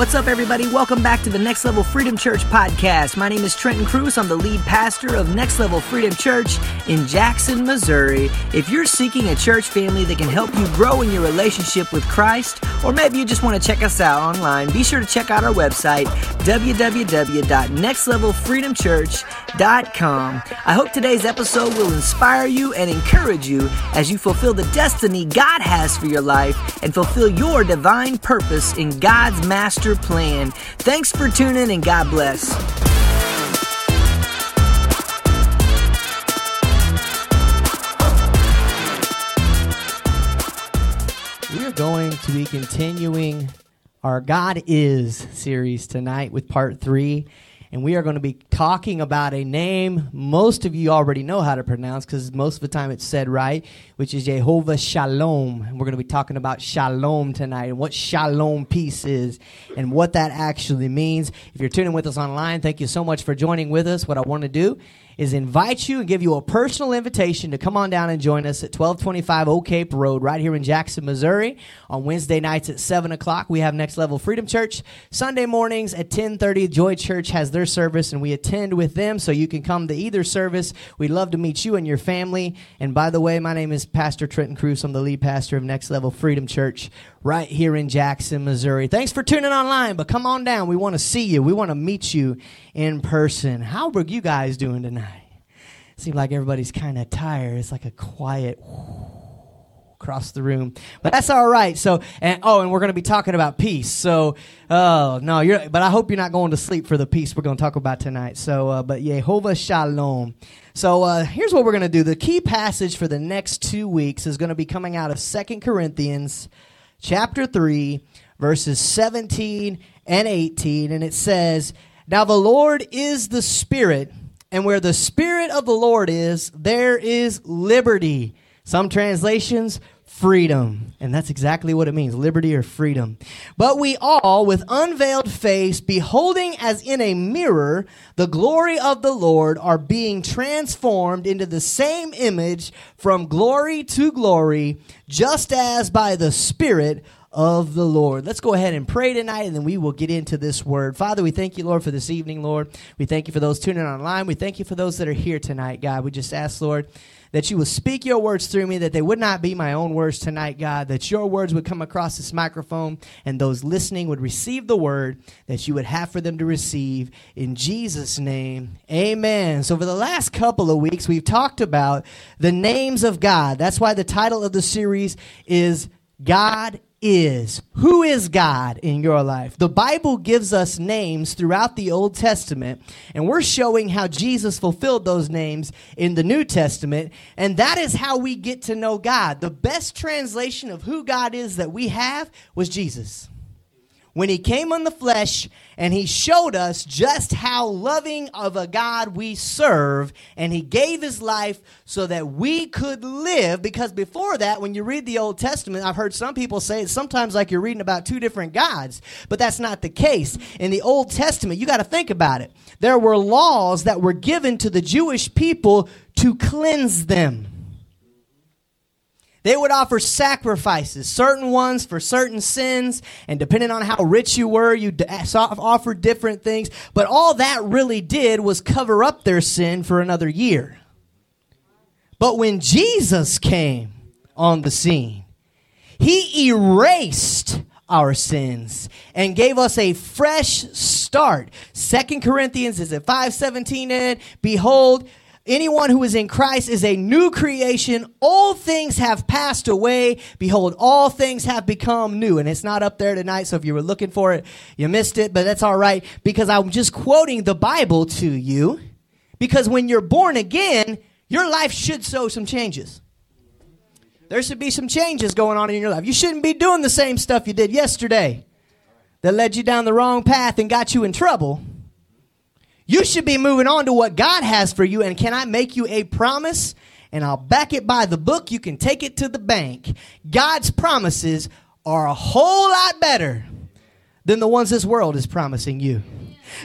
What's up, everybody? Welcome back to the Next Level Freedom Church podcast. My name is Trenton Cruz. I'm the lead pastor of Next Level Freedom Church in Jackson, Missouri. If you're seeking a church family that can help you grow in your relationship with Christ, or maybe you just want to check us out online, be sure to check out our website, www.nextlevelfreedomchurch.com. I hope today's episode will inspire you and encourage you as you fulfill the destiny God has for your life and fulfill your divine purpose in God's master master plan. Thanks for tuning and God bless. We are going to be continuing our God is series tonight with part three and we are going to be talking about a name most of you already know how to pronounce because most of the time it's said right, which is Jehovah Shalom. And we're going to be talking about Shalom tonight and what Shalom peace is and what that actually means. If you're tuning with us online, thank you so much for joining with us. What I want to do is invite you and give you a personal invitation to come on down and join us at 1225 Oak Cape Road right here in Jackson, Missouri on Wednesday nights at 7 o'clock. We have Next Level Freedom Church. Sunday mornings at 1030, Joy Church has their service and we attend with them so you can come to either service. We'd love to meet you and your family. And by the way, my name is Pastor Trenton Cruz. I'm the lead pastor of Next Level Freedom Church right here in Jackson, Missouri. Thanks for tuning online, but come on down. We want to see you. We want to meet you in person. How are you guys doing tonight? Seems like everybody's kind of tired. It's like a quiet across the room, but that's all right. So, and oh, and we're going to be talking about peace. So, oh no, you're. But I hope you're not going to sleep for the peace we're going to talk about tonight. So, uh, but Jehovah Shalom. So uh, here's what we're going to do. The key passage for the next two weeks is going to be coming out of Second Corinthians chapter 3, verses 17 and 18. And it says, Now the Lord is the Spirit, and where the Spirit of the Lord is, there is liberty. Some translations, freedom. And that's exactly what it means liberty or freedom. But we all, with unveiled face, beholding as in a mirror the glory of the Lord, are being transformed into the same image from glory to glory, just as by the Spirit of the Lord. Let's go ahead and pray tonight and then we will get into this word. Father, we thank you, Lord, for this evening, Lord. We thank you for those tuning online. We thank you for those that are here tonight, God. We just ask, Lord, that you will speak your words through me, that they would not be my own words tonight, God, that your words would come across this microphone and those listening would receive the word that you would have for them to receive. In Jesus' name, amen. So, for the last couple of weeks, we've talked about the names of God. That's why the title of the series is God is. Who is God in your life? The Bible gives us names throughout the Old Testament, and we're showing how Jesus fulfilled those names in the New Testament, and that is how we get to know God. The best translation of who God is that we have was Jesus when he came on the flesh and he showed us just how loving of a God we serve and he gave his life so that we could live. Because before that when you read the Old Testament I've heard some people say it's sometimes like you're reading about two different gods but that's not the case. In the Old Testament you got to think about it. There were laws that were given to the Jewish people to cleanse them they would offer sacrifices, certain ones for certain sins, and depending on how rich you were, you eh, offered different things. But all that really did was cover up their sin for another year. But when Jesus came on the scene, he erased our sins and gave us a fresh start. Second Corinthians is at 517 in it. Behold, Anyone who is in Christ is a new creation. All things have passed away. Behold, all things have become new. And it's not up there tonight, so if you were looking for it, you missed it, but that's all right because I'm just quoting the Bible to you. Because when you're born again, your life should show some changes. There should be some changes going on in your life. You shouldn't be doing the same stuff you did yesterday that led you down the wrong path and got you in trouble. You should be moving on to what God has for you. And can I make you a promise? And I'll back it by the book. You can take it to the bank. God's promises are a whole lot better than the ones this world is promising you.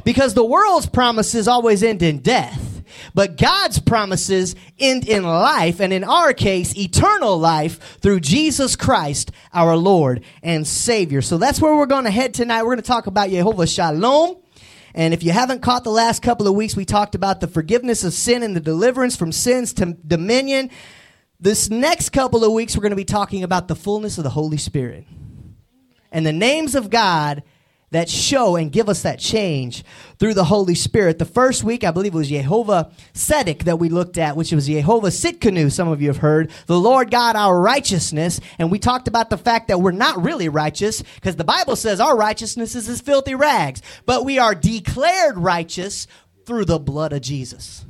Because the world's promises always end in death. but God's promises end in life, and in our case, eternal life through Jesus Christ, our Lord and Savior. So that's where we're going to head tonight. We're going to talk about Jehovah Shalom. And if you haven't caught the last couple of weeks, we talked about the forgiveness of sin and the deliverance from sins to dominion. This next couple of weeks, we're going to be talking about the fullness of the Holy Spirit and the names of God that show and give us that change through the Holy Spirit. The first week, I believe it was Jehovah Sedek that we looked at, which was Jehovah Tsidkenu, some of you have heard, the Lord God, our righteousness. And we talked about the fact that we're not really righteous because the Bible says our righteousness is as filthy rags, but we are declared righteous through the blood of Jesus.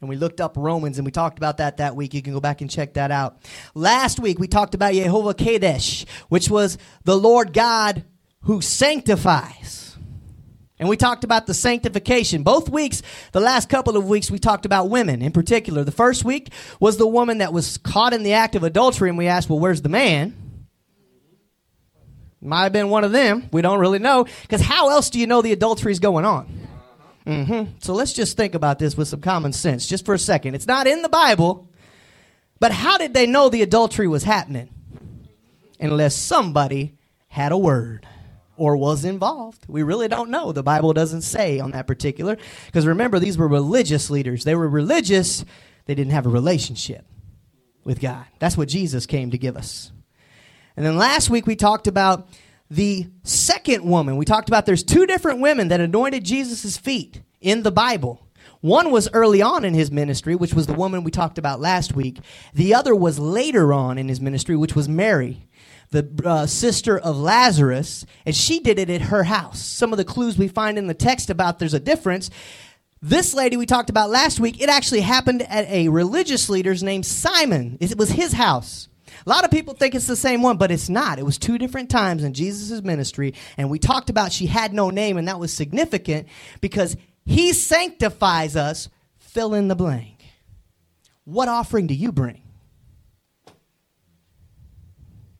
And we looked up Romans and we talked about that that week. You can go back and check that out. Last week we talked about Jehovah Kadesh, which was the Lord God who sanctifies. And we talked about the sanctification. Both weeks, the last couple of weeks, we talked about women in particular. The first week was the woman that was caught in the act of adultery, and we asked, well, where's the man? Might have been one of them. We don't really know. Because how else do you know the adultery is going on? Mm-hmm. So let's just think about this with some common sense, just for a second. It's not in the Bible, but how did they know the adultery was happening? Unless somebody had a word or was involved. We really don't know. The Bible doesn't say on that particular. Because remember, these were religious leaders. They were religious, they didn't have a relationship with God. That's what Jesus came to give us. And then last week we talked about the second woman. We talked about there's two different women that anointed Jesus' feet in the Bible. One was early on in his ministry, which was the woman we talked about last week. The other was later on in his ministry, which was Mary, the uh, sister of Lazarus, and she did it at her house. Some of the clues we find in the text about there's a difference. This lady we talked about last week, it actually happened at a religious leader's named Simon. It was his house. A lot of people think it's the same one, but it's not. It was two different times in Jesus' ministry. And we talked about she had no name, and that was significant because he sanctifies us. Fill in the blank. What offering do you bring?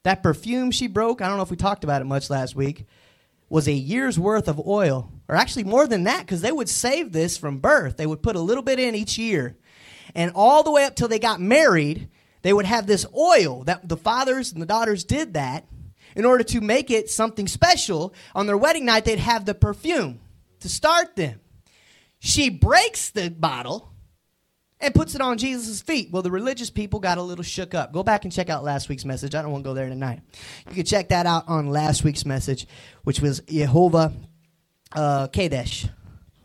That perfume she broke, I don't know if we talked about it much last week, was a year's worth of oil. Or actually more than that, because they would save this from birth. They would put a little bit in each year. And all the way up till they got married, they would have this oil that the fathers and the daughters did that in order to make it something special. On their wedding night, they'd have the perfume to start them. She breaks the bottle and puts it on Jesus' feet. Well, the religious people got a little shook up. Go back and check out last week's message. I don't want to go there tonight. You can check that out on last week's message, which was Jehovah uh, Kadesh,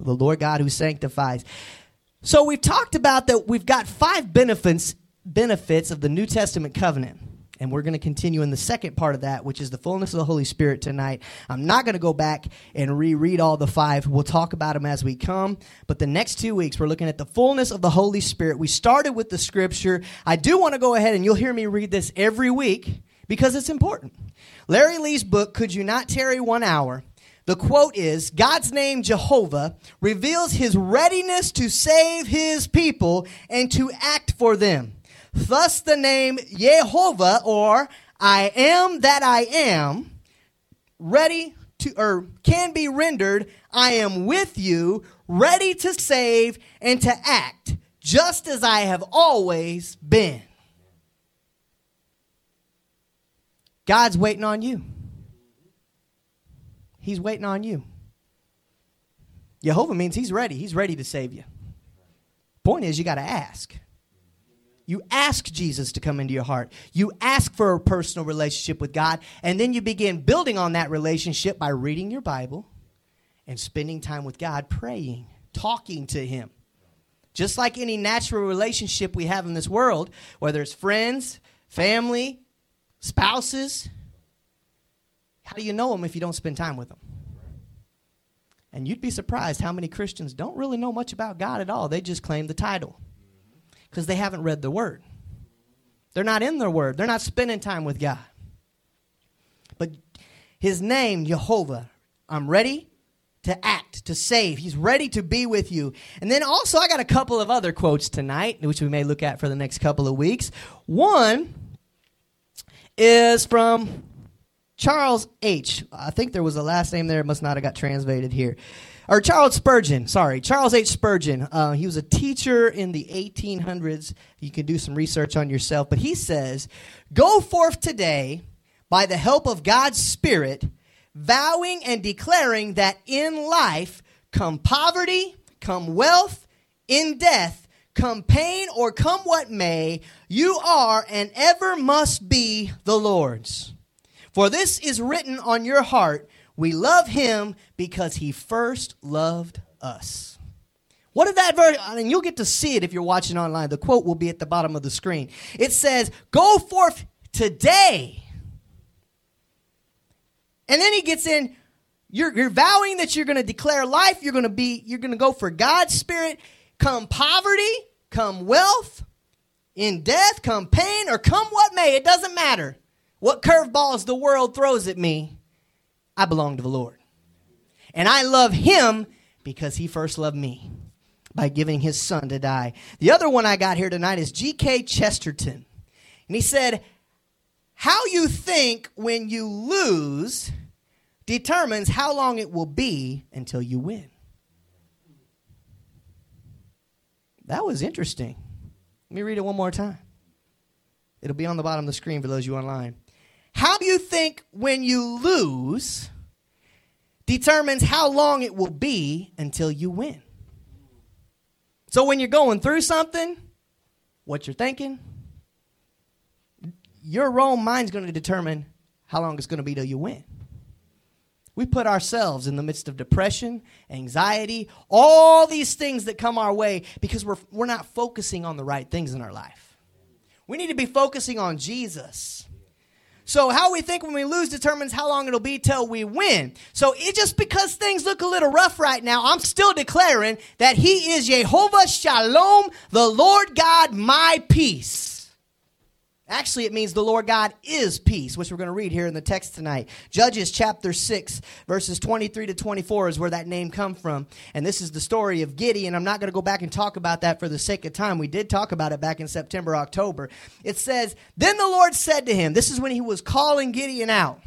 the Lord God who sanctifies. So we've talked about that we've got five benefits benefits of the New Testament covenant. And we're going to continue in the second part of that, which is the fullness of the Holy Spirit tonight. I'm not going to go back and reread all the five. We'll talk about them as we come. But the next two weeks, we're looking at the fullness of the Holy Spirit. We started with the scripture. I do want to go ahead and you'll hear me read this every week because it's important. Larry Lee's book, Could You Not Tarry One Hour? The quote is God's name, Jehovah, reveals his readiness to save his people and to act for them. Thus, the name Jehovah, or I am that I am, ready to, or can be rendered, I am with you, ready to save and to act, just as I have always been. God's waiting on you. He's waiting on you. Jehovah means he's ready. He's ready to save you. Point is, you got to ask. You ask Jesus to come into your heart. You ask for a personal relationship with God, and then you begin building on that relationship by reading your Bible and spending time with God, praying, talking to Him. Just like any natural relationship we have in this world, whether it's friends, family, spouses, how do you know them if you don't spend time with them? And you'd be surprised how many Christians don't really know much about God at all. They just claim the title because they haven't read the Word. They're not in their Word, they're not spending time with God. But His name, Jehovah, I'm ready to act, to save. He's ready to be with you. And then also, I got a couple of other quotes tonight, which we may look at for the next couple of weeks. One is from Charles H. I think there was a last name there, it must not have got translated here. Or Charles Spurgeon, sorry, Charles H. Spurgeon. Uh, he was a teacher in the 1800s. You can do some research on yourself, but he says, Go forth today by the help of God's Spirit, vowing and declaring that in life come poverty, come wealth, in death, come pain, or come what may, you are and ever must be the Lord's. For this is written on your heart we love him because he first loved us. What did that verse, mean, you'll get to see it if you're watching online. The quote will be at the bottom of the screen. It says, Go forth today. And then he gets in, you're, you're vowing that you're going to declare life. You're going to be, you're going to go for God's spirit. Come poverty, come wealth, in death, come pain, or come what may. It doesn't matter what curveballs the world throws at me. I belong to the Lord. And I love him because he first loved me by giving his son to die. The other one I got here tonight is G.K. Chesterton. And he said, How you think when you lose determines how long it will be until you win. That was interesting. Let me read it one more time. It'll be on the bottom of the screen for those you online. How do you think when you lose determines how long it will be until you win. So when you're going through something, what you're thinking, your own mind's going to determine how long it's going to be till you win. We put ourselves in the midst of depression, anxiety, all these things that come our way because we're, we're not focusing on the right things in our life. We need to be focusing on Jesus. So how we think when we lose determines how long it'll be till we win. So it just because things look a little rough right now, I'm still declaring that he is Jehovah Shalom, the Lord God, my peace. Actually, it means the Lord God is peace, which we're going to read here in the text tonight. Judges chapter 6, verses 23 to 24 is where that name come from. And this is the story of Gideon. I'm not going to go back and talk about that for the sake of time. We did talk about it back in September, October. It says, Then the Lord said to him, This is when he was calling Gideon out.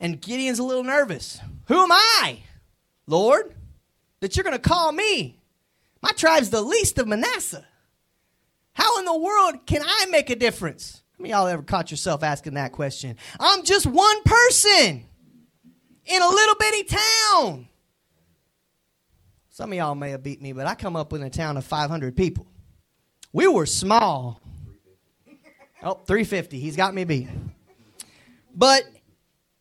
And Gideon's a little nervous. Who am I, Lord, that you're going to call me? My tribe's the least of Manasseh. How in the world can I make a difference? How many y'all ever caught yourself asking that question? I'm just one person in a little bitty town. Some of y'all may have beat me, but I come up in a town of 500 people. We were small. Oh, 350. He's got me beat. But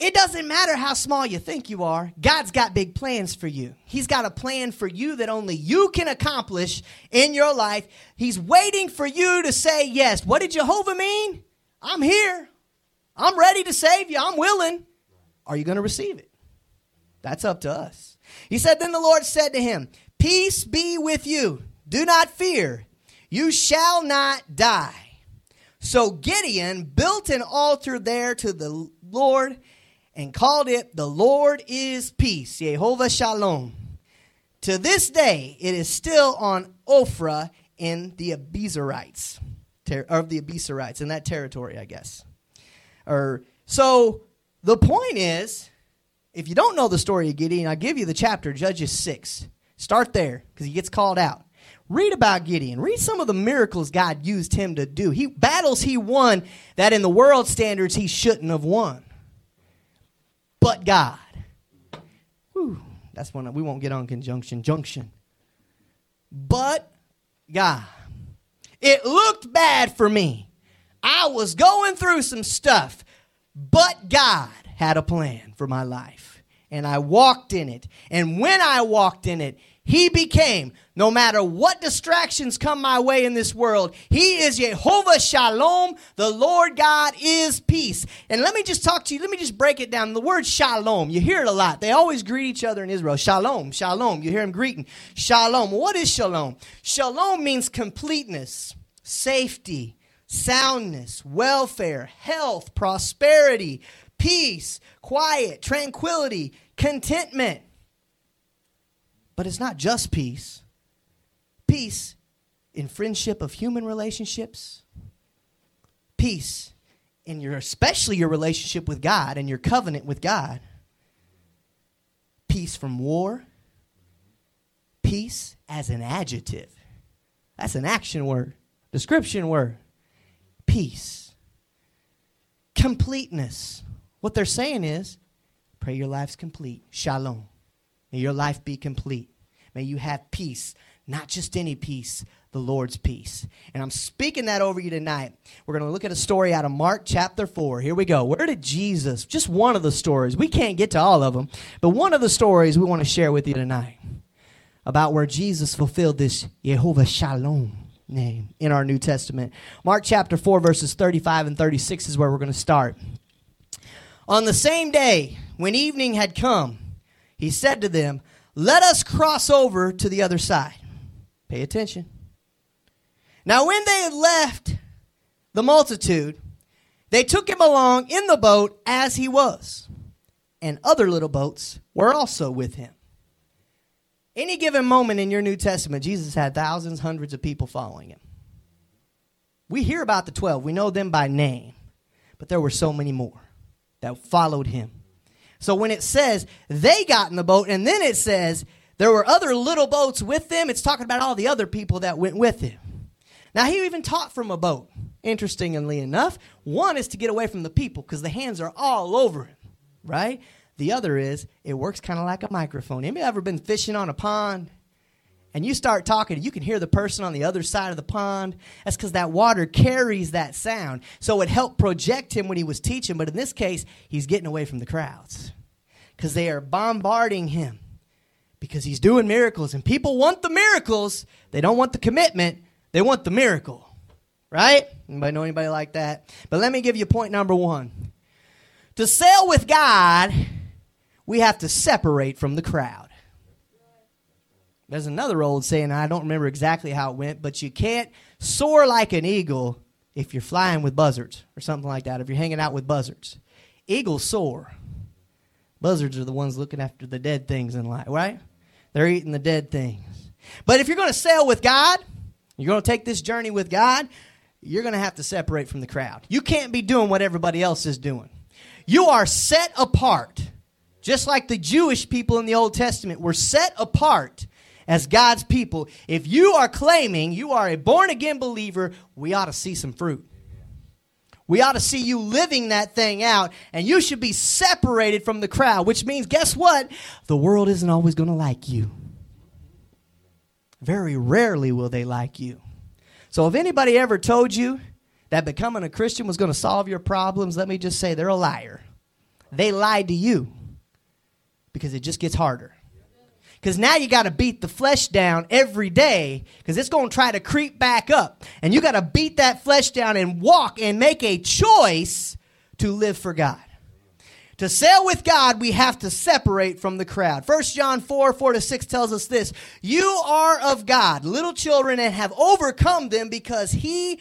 it doesn't matter how small you think you are. God's got big plans for you. He's got a plan for you that only you can accomplish in your life. He's waiting for you to say yes. What did Jehovah mean? I'm here. I'm ready to save you. I'm willing. Are you going to receive it? That's up to us. He said, Then the Lord said to him, Peace be with you. Do not fear. You shall not die. So Gideon built an altar there to the Lord and called it the Lord is peace, Jehovah Shalom. To this day, it is still on Ophrah in the Abiezrites, ter- or the Abiezrites in that territory, I guess. Or so the point is, if you don't know the story of Gideon, I'll give you the chapter, Judges six. Start there because he gets called out. Read about Gideon. Read some of the miracles God used him to do. He battles he won that in the world standards he shouldn't have won but God. Whew, that's one we won't get on conjunction junction. But God. It looked bad for me. I was going through some stuff, but God had a plan for my life. And I walked in it. And when I walked in it, he became, no matter what distractions come my way in this world, He is Jehovah Shalom. The Lord God is peace. And let me just talk to you, let me just break it down. The word Shalom, you hear it a lot. They always greet each other in Israel. Shalom, Shalom. You hear them greeting. Shalom. What is Shalom? Shalom means completeness, safety, soundness, welfare, health, prosperity, peace, quiet, tranquility, contentment. But it's not just peace. Peace in friendship of human relationships. Peace in your especially your relationship with God and your covenant with God. Peace from war peace as an adjective. That's an action word, description word. Peace. Completeness. What they're saying is pray your life's complete. Shalom. May your life be complete. May you have peace, not just any peace, the Lord's peace. And I'm speaking that over you tonight. We're going to look at a story out of Mark chapter 4. Here we go. Where did Jesus, just one of the stories, we can't get to all of them, but one of the stories we want to share with you tonight about where Jesus fulfilled this Jehovah Shalom name in our New Testament. Mark chapter 4, verses 35 and 36 is where we're going to start. On the same day, when evening had come, he said to them, Let us cross over to the other side. Pay attention. Now, when they had left the multitude, they took him along in the boat as he was, and other little boats were also with him. Any given moment in your New Testament, Jesus had thousands, hundreds of people following him. We hear about the 12, we know them by name, but there were so many more that followed him. So when it says they got in the boat, and then it says there were other little boats with them, it's talking about all the other people that went with him. Now, he even taught from a boat, interestingly enough. One is to get away from the people because the hands are all over him, right? The other is it works kind of like a microphone. Have you ever been fishing on a pond and you start talking, you can hear the person on the other side of the pond. That's because that water carries that sound. So it helped project him when he was teaching, but in this case, he's getting away from the crowds because they are bombarding him because he's doing miracles. And people want the miracles, they don't want the commitment. They want the miracle, right? Anybody know anybody like that? But let me give you point number one. To sail with God, we have to separate from the crowd. There's another old saying, I don't remember exactly how it went, but you can't soar like an eagle if you're flying with buzzards or something like that, if you're hanging out with buzzards. Eagles soar. Buzzards are the ones looking after the dead things in life, right? They're eating the dead things. But if you're going to sail with God, you're going to take this journey with God, you're going to have to separate from the crowd. You can't be doing what everybody else is doing. You are set apart. Just like the Jewish people in the Old Testament were set apart as God's people. If you are claiming you are a born again believer, we ought to see some fruit. We ought to see you living that thing out, and you should be separated from the crowd, which means, guess what? The world isn't always going to like you very rarely will they like you. So if anybody ever told you that becoming a Christian was going to solve your problems, let me just say they're a liar. They lied to you because it just gets harder. Because now you got to beat the flesh down every day because it's going to try to creep back up. And you got to beat that flesh down and walk and make a choice to live for God. To sail with God, we have to separate from the crowd. 1 John 4 4 to 6 tells us this You are of God, little children, and have overcome them because he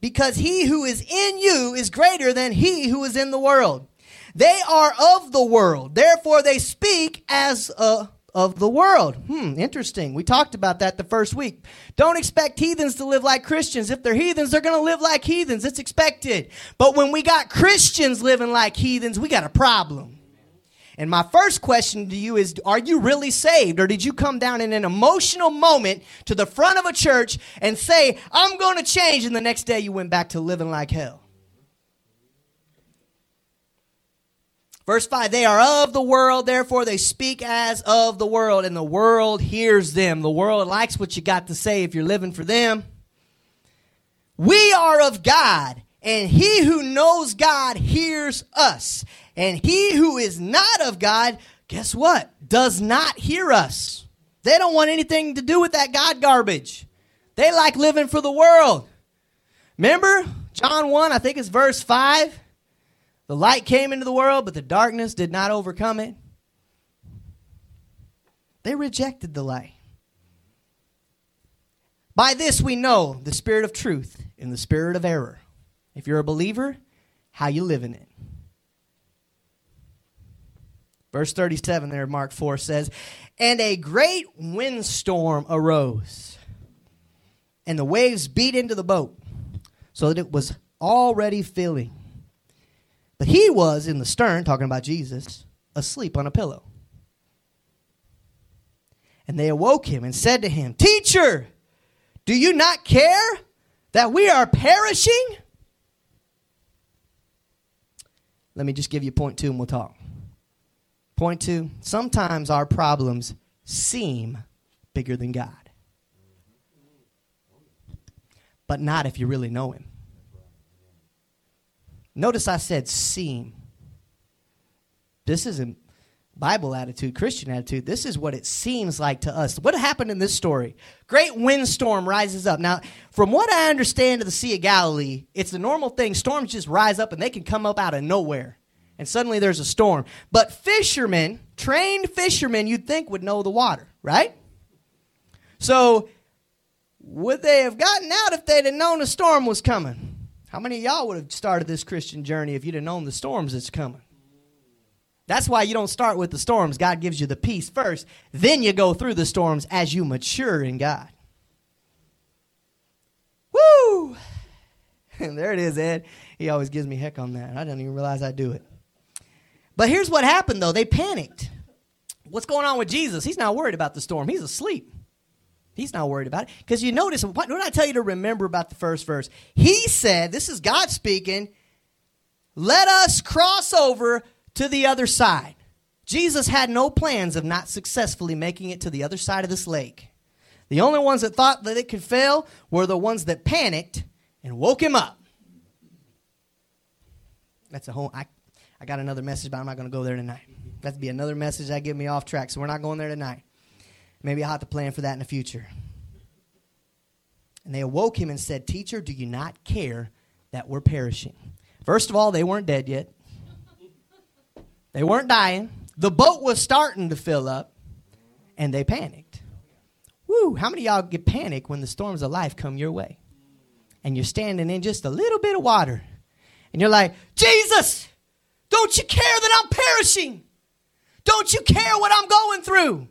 because he who is in you is greater than he who is in the world. They are of the world, therefore they speak as a of the world. Hmm, interesting. We talked about that the first week. Don't expect heathens to live like Christians. If they're heathens, they're going to live like heathens. It's expected. But when we got Christians living like heathens, we got a problem. And my first question to you is Are you really saved? Or did you come down in an emotional moment to the front of a church and say, I'm going to change, and the next day you went back to living like hell? Verse 5 They are of the world, therefore they speak as of the world, and the world hears them. The world likes what you got to say if you're living for them. We are of God, and he who knows God hears us. And he who is not of God, guess what? Does not hear us. They don't want anything to do with that God garbage. They like living for the world. Remember John 1, I think it's verse 5? The light came into the world, but the darkness did not overcome it. They rejected the light. By this we know the spirit of truth and the spirit of error. If you're a believer, how you live in it. Verse 37 there, Mark 4 says, And a great windstorm arose, and the waves beat into the boat, so that it was already filling. But he was in the stern, talking about Jesus, asleep on a pillow. And they awoke him and said to him, Teacher, do you not care that we are perishing? Let me just give you point two and we'll talk. Point two sometimes our problems seem bigger than God, but not if you really know Him. Notice I said seem. This isn't Bible attitude, Christian attitude. This is what it seems like to us. What happened in this story? Great windstorm rises up. Now, from what I understand of the Sea of Galilee, it's the normal thing. Storms just rise up and they can come up out of nowhere. And suddenly there's a storm. But fishermen, trained fishermen, you'd think would know the water, right? So, would they have gotten out if they'd have known a storm was coming? How many of y'all would have started this Christian journey if you'd have known the storms that's coming? That's why you don't start with the storms. God gives you the peace first. Then you go through the storms as you mature in God. Woo! And there it is, Ed. He always gives me heck on that. I didn't even realize I do it. But here's what happened, though. They panicked. What's going on with Jesus? He's not worried about the storm. He's asleep. He's not worried about it. Because you notice, what did I tell you to remember about the first verse? He said, This is God speaking, let us cross over to the other side. Jesus had no plans of not successfully making it to the other side of this lake. The only ones that thought that it could fail were the ones that panicked and woke him up. That's a whole. I, I got another message, but I'm not going to go there tonight. That'd be another message that get me off track, so we're not going there tonight. Maybe I'll have to plan for that in the future. And they awoke him and said, Teacher, do you not care that we're perishing? First of all, they weren't dead yet. They weren't dying. The boat was starting to fill up, and they panicked. Woo! How many y'all get panicked when the storms of life come your way? And you're standing in just a little bit of water, and you're like, Jesus, don't you care that I'm perishing? Don't you care what I'm going through?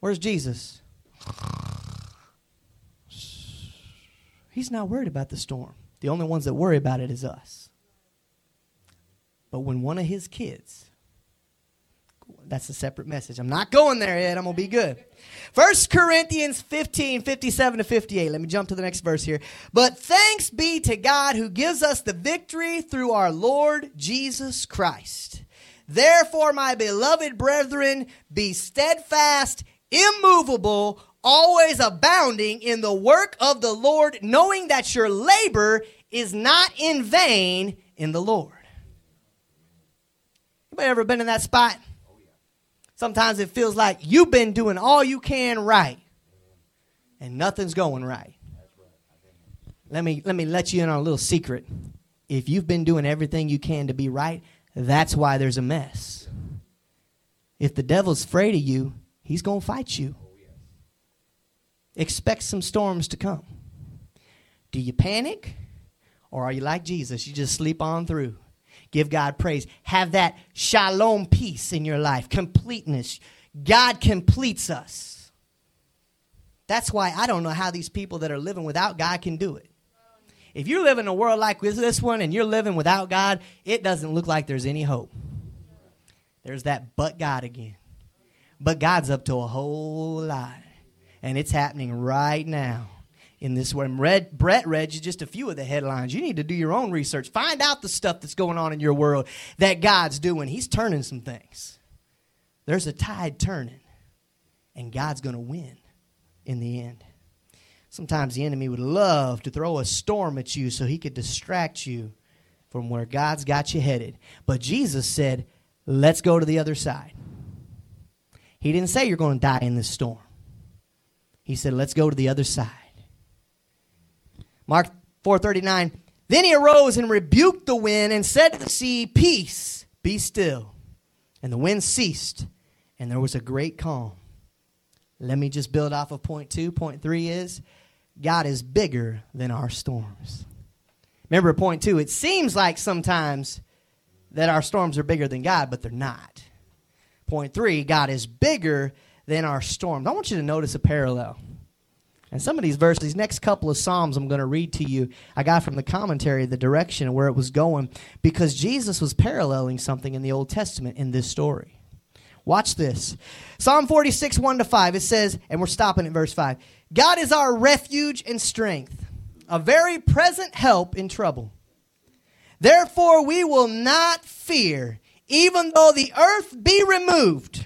Where's Jesus? He's not worried about the storm. The only ones that worry about it is us. But when one of his kids, that's a separate message. I'm not going there yet. I'm going to be good. First Corinthians 15, 57 to 58. Let me jump to the next verse here. But thanks be to God who gives us the victory through our Lord Jesus Christ. Therefore, my beloved brethren, be steadfast, immovable, always abounding in the work of the Lord, knowing that your labor is not in vain in the Lord. Anybody ever been in that spot? Sometimes it feels like you've been doing all you can right and nothing's going right. Let me let me let you in on a little secret. If you've been doing everything you can to be right, that's why there's a mess. If the devil's afraid of you, he's going to fight you. Expect some storms to come. Do you panic? Or are you like Jesus? You just sleep on through. Give God praise. Have that shalom peace in your life, completeness. God completes us. That's why I don't know how these people that are living without God can do it. If you live in a world like this one and you're living without God, it doesn't look like there's any hope. There's that but God again. But God's up to a whole lot. And it's happening right now in this way. Red, Brett read you just a few of the headlines. You need to do your own research. Find out the stuff that's going on in your world that God's doing. He's turning some things. There's a tide turning, and God's going to win in the end. Sometimes the enemy would love to throw a storm at you so he could distract you from where God's got you headed. But Jesus said, Let's go to the other side. He didn't say you're going to die in this storm. He said, Let's go to the other side. Mark 4:39 Then he arose and rebuked the wind and said to the sea, "Peace, be still." And the wind ceased, and there was a great calm. Let me just build off of point 2. Point 3 is God is bigger than our storms. Remember point 2, it seems like sometimes that our storms are bigger than God, but they're not. Point 3, God is bigger than our storms. I want you to notice a parallel. And some of these verses, these next couple of Psalms I'm going to read to you, I got from the commentary the direction where it was going because Jesus was paralleling something in the Old Testament in this story. Watch this. Psalm 46, 1 to 5. It says, and we're stopping at verse 5 God is our refuge and strength, a very present help in trouble. Therefore, we will not fear, even though the earth be removed,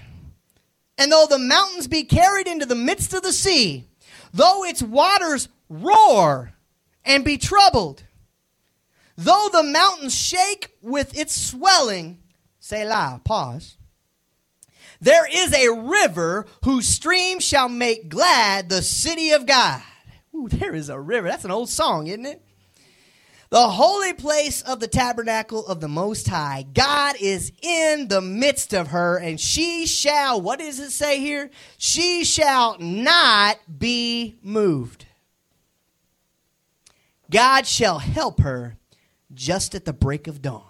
and though the mountains be carried into the midst of the sea, though its waters roar and be troubled, though the mountains shake with its swelling. Selah, pause. There is a river whose stream shall make glad the city of God. Ooh, there is a river. That's an old song, isn't it? The holy place of the tabernacle of the Most High. God is in the midst of her, and she shall, what does it say here? She shall not be moved. God shall help her just at the break of dawn.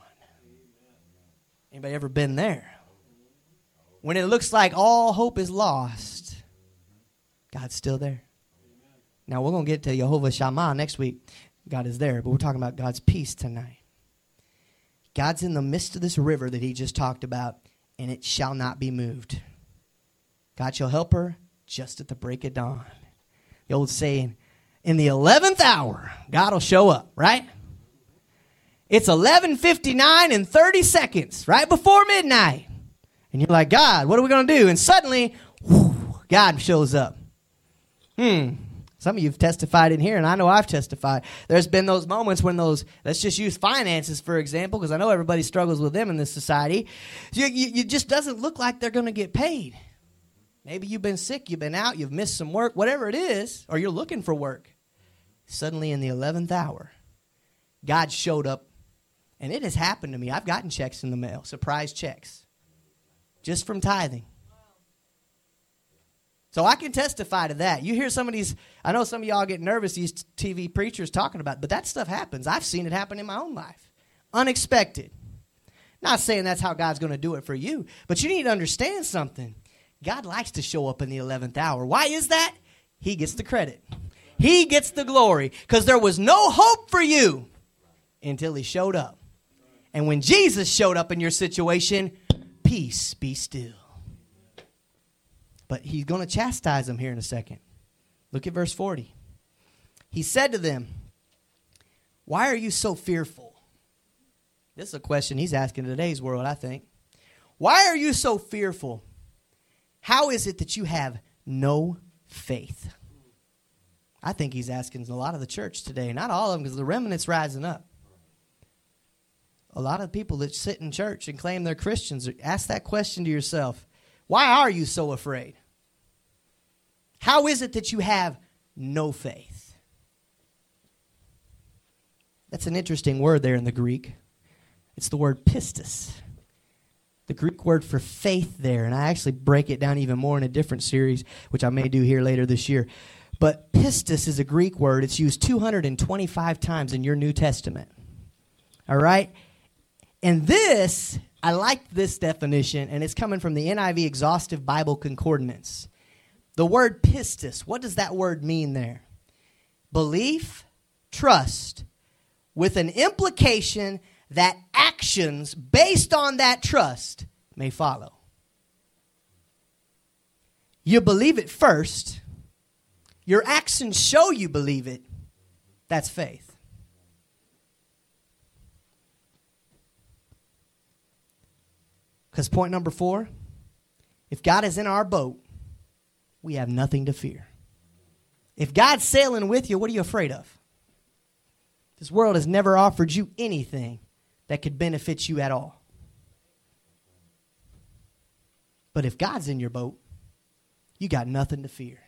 Anybody ever been there? When it looks like all hope is lost, God's still there. Now we're going to get to Jehovah Shammah next week. God is there, but we're talking about God's peace tonight. God's in the midst of this river that he just talked about, and it shall not be moved. God shall help her just at the break of dawn. The old saying, in the 11th hour, God will show up, right? It's 11:59 and 30 seconds, right before midnight. And you're like, God, what are we going to do? And suddenly, God shows up. Hmm. Some of you have testified in here, and I know I've testified. There's been those moments when those, let's just use finances, for example, because I know everybody struggles with them in this society. You, you, you just doesn't look like they're going to get paid. Maybe you've been sick, you've been out, you've missed some work, whatever it is, or you're looking for work. Suddenly, in the 11th hour, God showed up, and it has happened to me. I've gotten checks in the mail, surprise checks just from tithing. So I can testify to that. You hear some of these, I know some of y'all get nervous, these TV preachers talking about, but that stuff happens. I've seen it happen in my own life. Unexpected. Not saying that's how God's going to do it for you, but you need to understand something. God likes to show up in the 11th hour. Why is that? He gets the credit, He gets the glory, because there was no hope for you until He showed up. And when Jesus showed up in your situation, peace be still. But he's going to chastise them here in a second. Look at verse 40. He said to them, Why are you so fearful? This is a question he's asking in today's world, I think. Why are you so fearful? How is it that you have no faith? I think he's asking a lot of the church today. Not all of them, because the remnant's rising up a lot of people that sit in church and claim they're Christians, ask that question to yourself Why are you so afraid? How is it that you have no faith? That's an interesting word there in the Greek. It's the word pistis. The Greek word for faith there, and I actually break it down even more in a different series, which I may do here later this year. But pistis is a Greek word. It's used 225 times in your New Testament. All right? And this, I like this definition, and it's coming from the NIV Exhaustive Bible Concordance. The word pistis, what does that word mean there? Belief, trust, with an implication that actions based on that trust may follow. You believe it first, your actions show you believe it. That's faith. Because point number four if God is in our boat, we have nothing to fear. If God's sailing with you, what are you afraid of? This world has never offered you anything that could benefit you at all. But if God's in your boat, you got nothing to fear.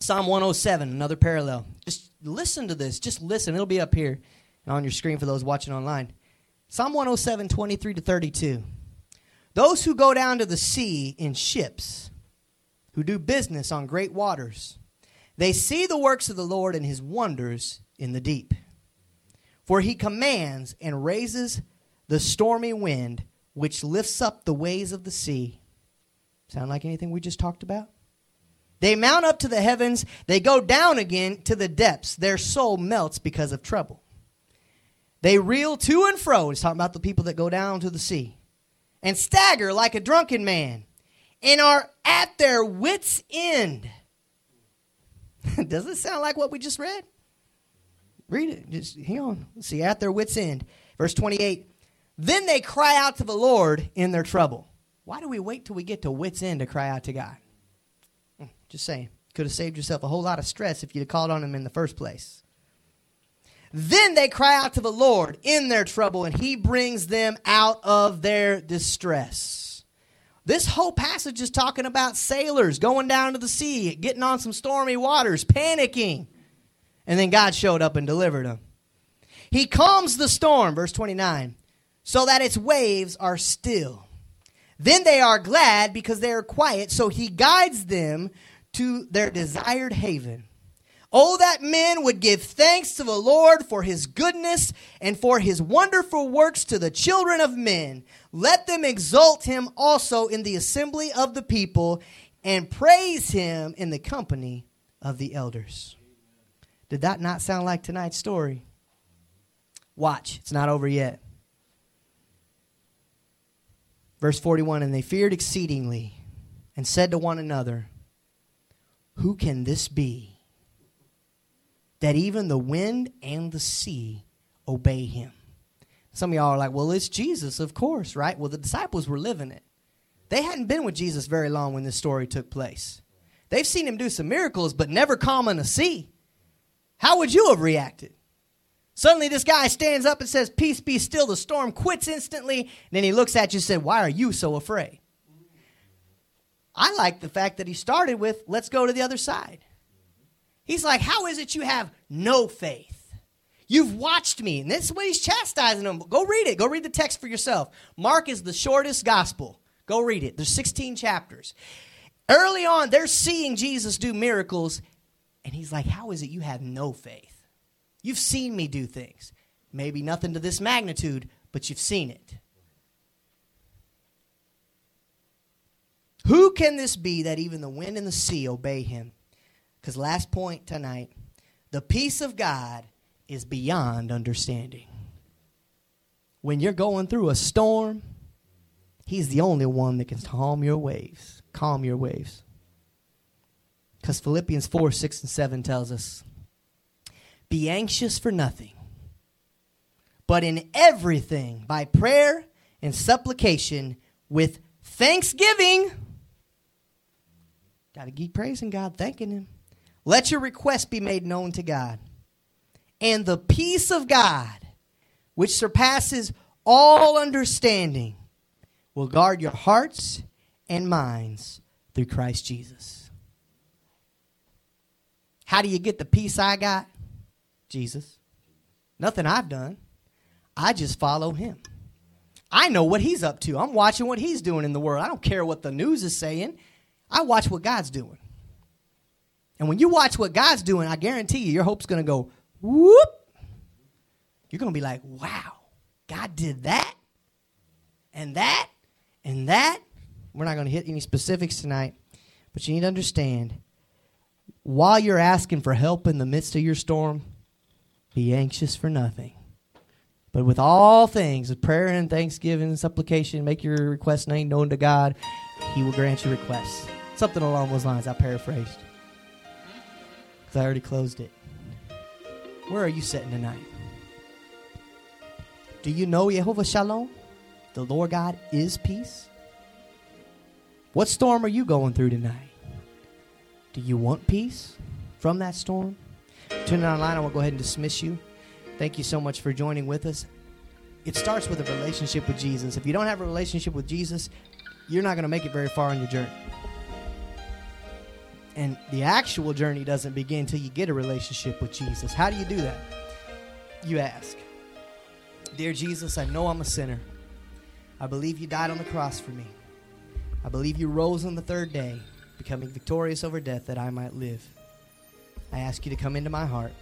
Psalm 107, another parallel. Just listen to this. Just listen. It'll be up here and on your screen for those watching online. Psalm 107, 23 to 32. Those who go down to the sea in ships, who do business on great waters, they see the works of the Lord and his wonders in the deep. For he commands and raises the stormy wind, which lifts up the waves of the sea. Sound like anything we just talked about? They mount up to the heavens, they go down again to the depths. Their soul melts because of trouble. They reel to and fro. He's talking about the people that go down to the sea. and stagger like a drunken man and are at their wits' end. Does it sound like what we just read? Read it. Just hang on. See. At their wits' end. Verse 28. Then they cry out to the Lord in their trouble. Why do we wait till we get to wits' end to cry out to God? Hmm, just saying. Could have saved yourself a whole lot of stress if you'd have called on him in the first place. Then they cry out to the Lord in their trouble, and he brings them out of their distress. This whole passage is talking about sailors going down to the sea, getting on some stormy waters, panicking. And then God showed up and delivered them. He calms the storm, verse 29, so that its waves are still. Then they are glad because they are quiet, so he guides them to their desired haven. Oh, that men would give thanks to the Lord for his goodness and for his wonderful works to the children of men. Let them exalt him also in the assembly of the people and praise him in the company of the elders. Did that not sound like tonight's story? Watch, it's not over yet. Verse 41 And they feared exceedingly and said to one another, Who can this be? That even the wind and the sea obey him. Some of y'all are like, well, it's Jesus, of course, right? Well, the disciples were living it. They hadn't been with Jesus very long when this story took place. They've seen him do some miracles, but never calm in a sea. How would you have reacted? Suddenly, this guy stands up and says, Peace be still. The storm quits instantly. Then he looks at you and said, Why are you so afraid? I like the fact that he started with, Let's go to the other side. He's like, How is it you have no faith? You've watched me. And this is what he's chastising them. Go read it. Go read the text for yourself. Mark is the shortest gospel. Go read it. There's 16 chapters. Early on, they're seeing Jesus do miracles. And he's like, How is it you have no faith? You've seen me do things. Maybe nothing to this magnitude, but you've seen it. Who can this be that even the wind and the sea obey him? Because last point tonight the peace of God is beyond understanding. When you're going through a storm, He's the only one that can calm your waves. Calm your waves. Because Philippians 4 6 and 7 tells us Be anxious for nothing, but in everything, by prayer and supplication, with thanksgiving. Got to keep praising God, thanking Him let your request be made known to God. And the peace of God, which surpasses all understanding, will guard your hearts and minds through Christ Jesus. How do you get the peace I got? Jesus. Nothing I've done. I just follow him. I know what he's up to. I'm watching what he's doing in the world. I don't care what the news is saying. I watch what God's doing. And when you watch what God's doing, I guarantee you, your hope's going to go whoop. You're going to be like, wow, God did that and that and that. We're not going to hit any specifics tonight, but you need to understand while you're asking for help in the midst of your storm, be anxious for nothing. But with all things, with prayer and thanksgiving and supplication, make your request known to God. He will grant your requests. Something along those lines, I paraphrased because I already closed it. Where are you sitting tonight? Do you know Jehovah Shalom? The Lord God is peace? What storm are you going through tonight? Do you want peace from that storm? Turn it online. I will go ahead and dismiss you. Thank you so much for joining with us. It starts with a relationship with Jesus. If you don't have a relationship with Jesus, you're not going to make it very far on your journey. And the actual journey doesn't begin until you get a relationship with Jesus. How do you do that? You ask, Dear Jesus, I know I'm a sinner. I believe you died on the cross for me. I believe you rose on the third day, becoming victorious over death that I might live. I ask you to come into my heart,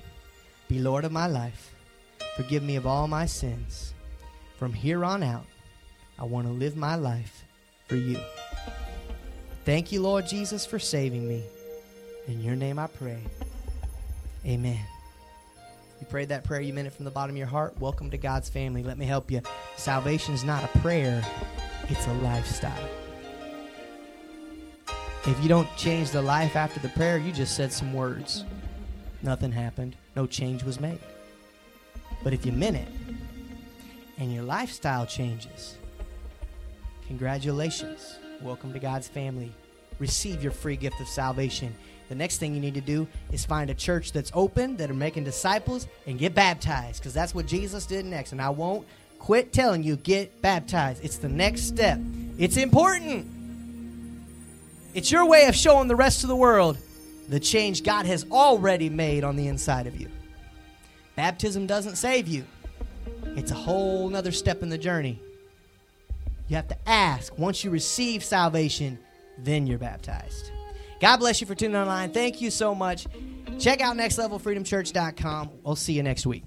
be Lord of my life, forgive me of all my sins. From here on out, I want to live my life for you. Thank you, Lord Jesus, for saving me. In your name I pray. Amen. You prayed that prayer, you meant it from the bottom of your heart. Welcome to God's family. Let me help you. Salvation is not a prayer, it's a lifestyle. If you don't change the life after the prayer, you just said some words. Nothing happened, no change was made. But if you meant it and your lifestyle changes, congratulations. Welcome to God's family. Receive your free gift of salvation. The next thing you need to do is find a church that's open, that are making disciples, and get baptized, because that's what Jesus did next. And I won't quit telling you, get baptized. It's the next step. It's important. It's your way of showing the rest of the world the change God has already made on the inside of you. Baptism doesn't save you, it's a whole nother step in the journey. You have to ask. Once you receive salvation, then you're baptized. God bless you for tuning online. Thank you so much. Check out nextlevelfreedomchurch.com. We'll see you next week.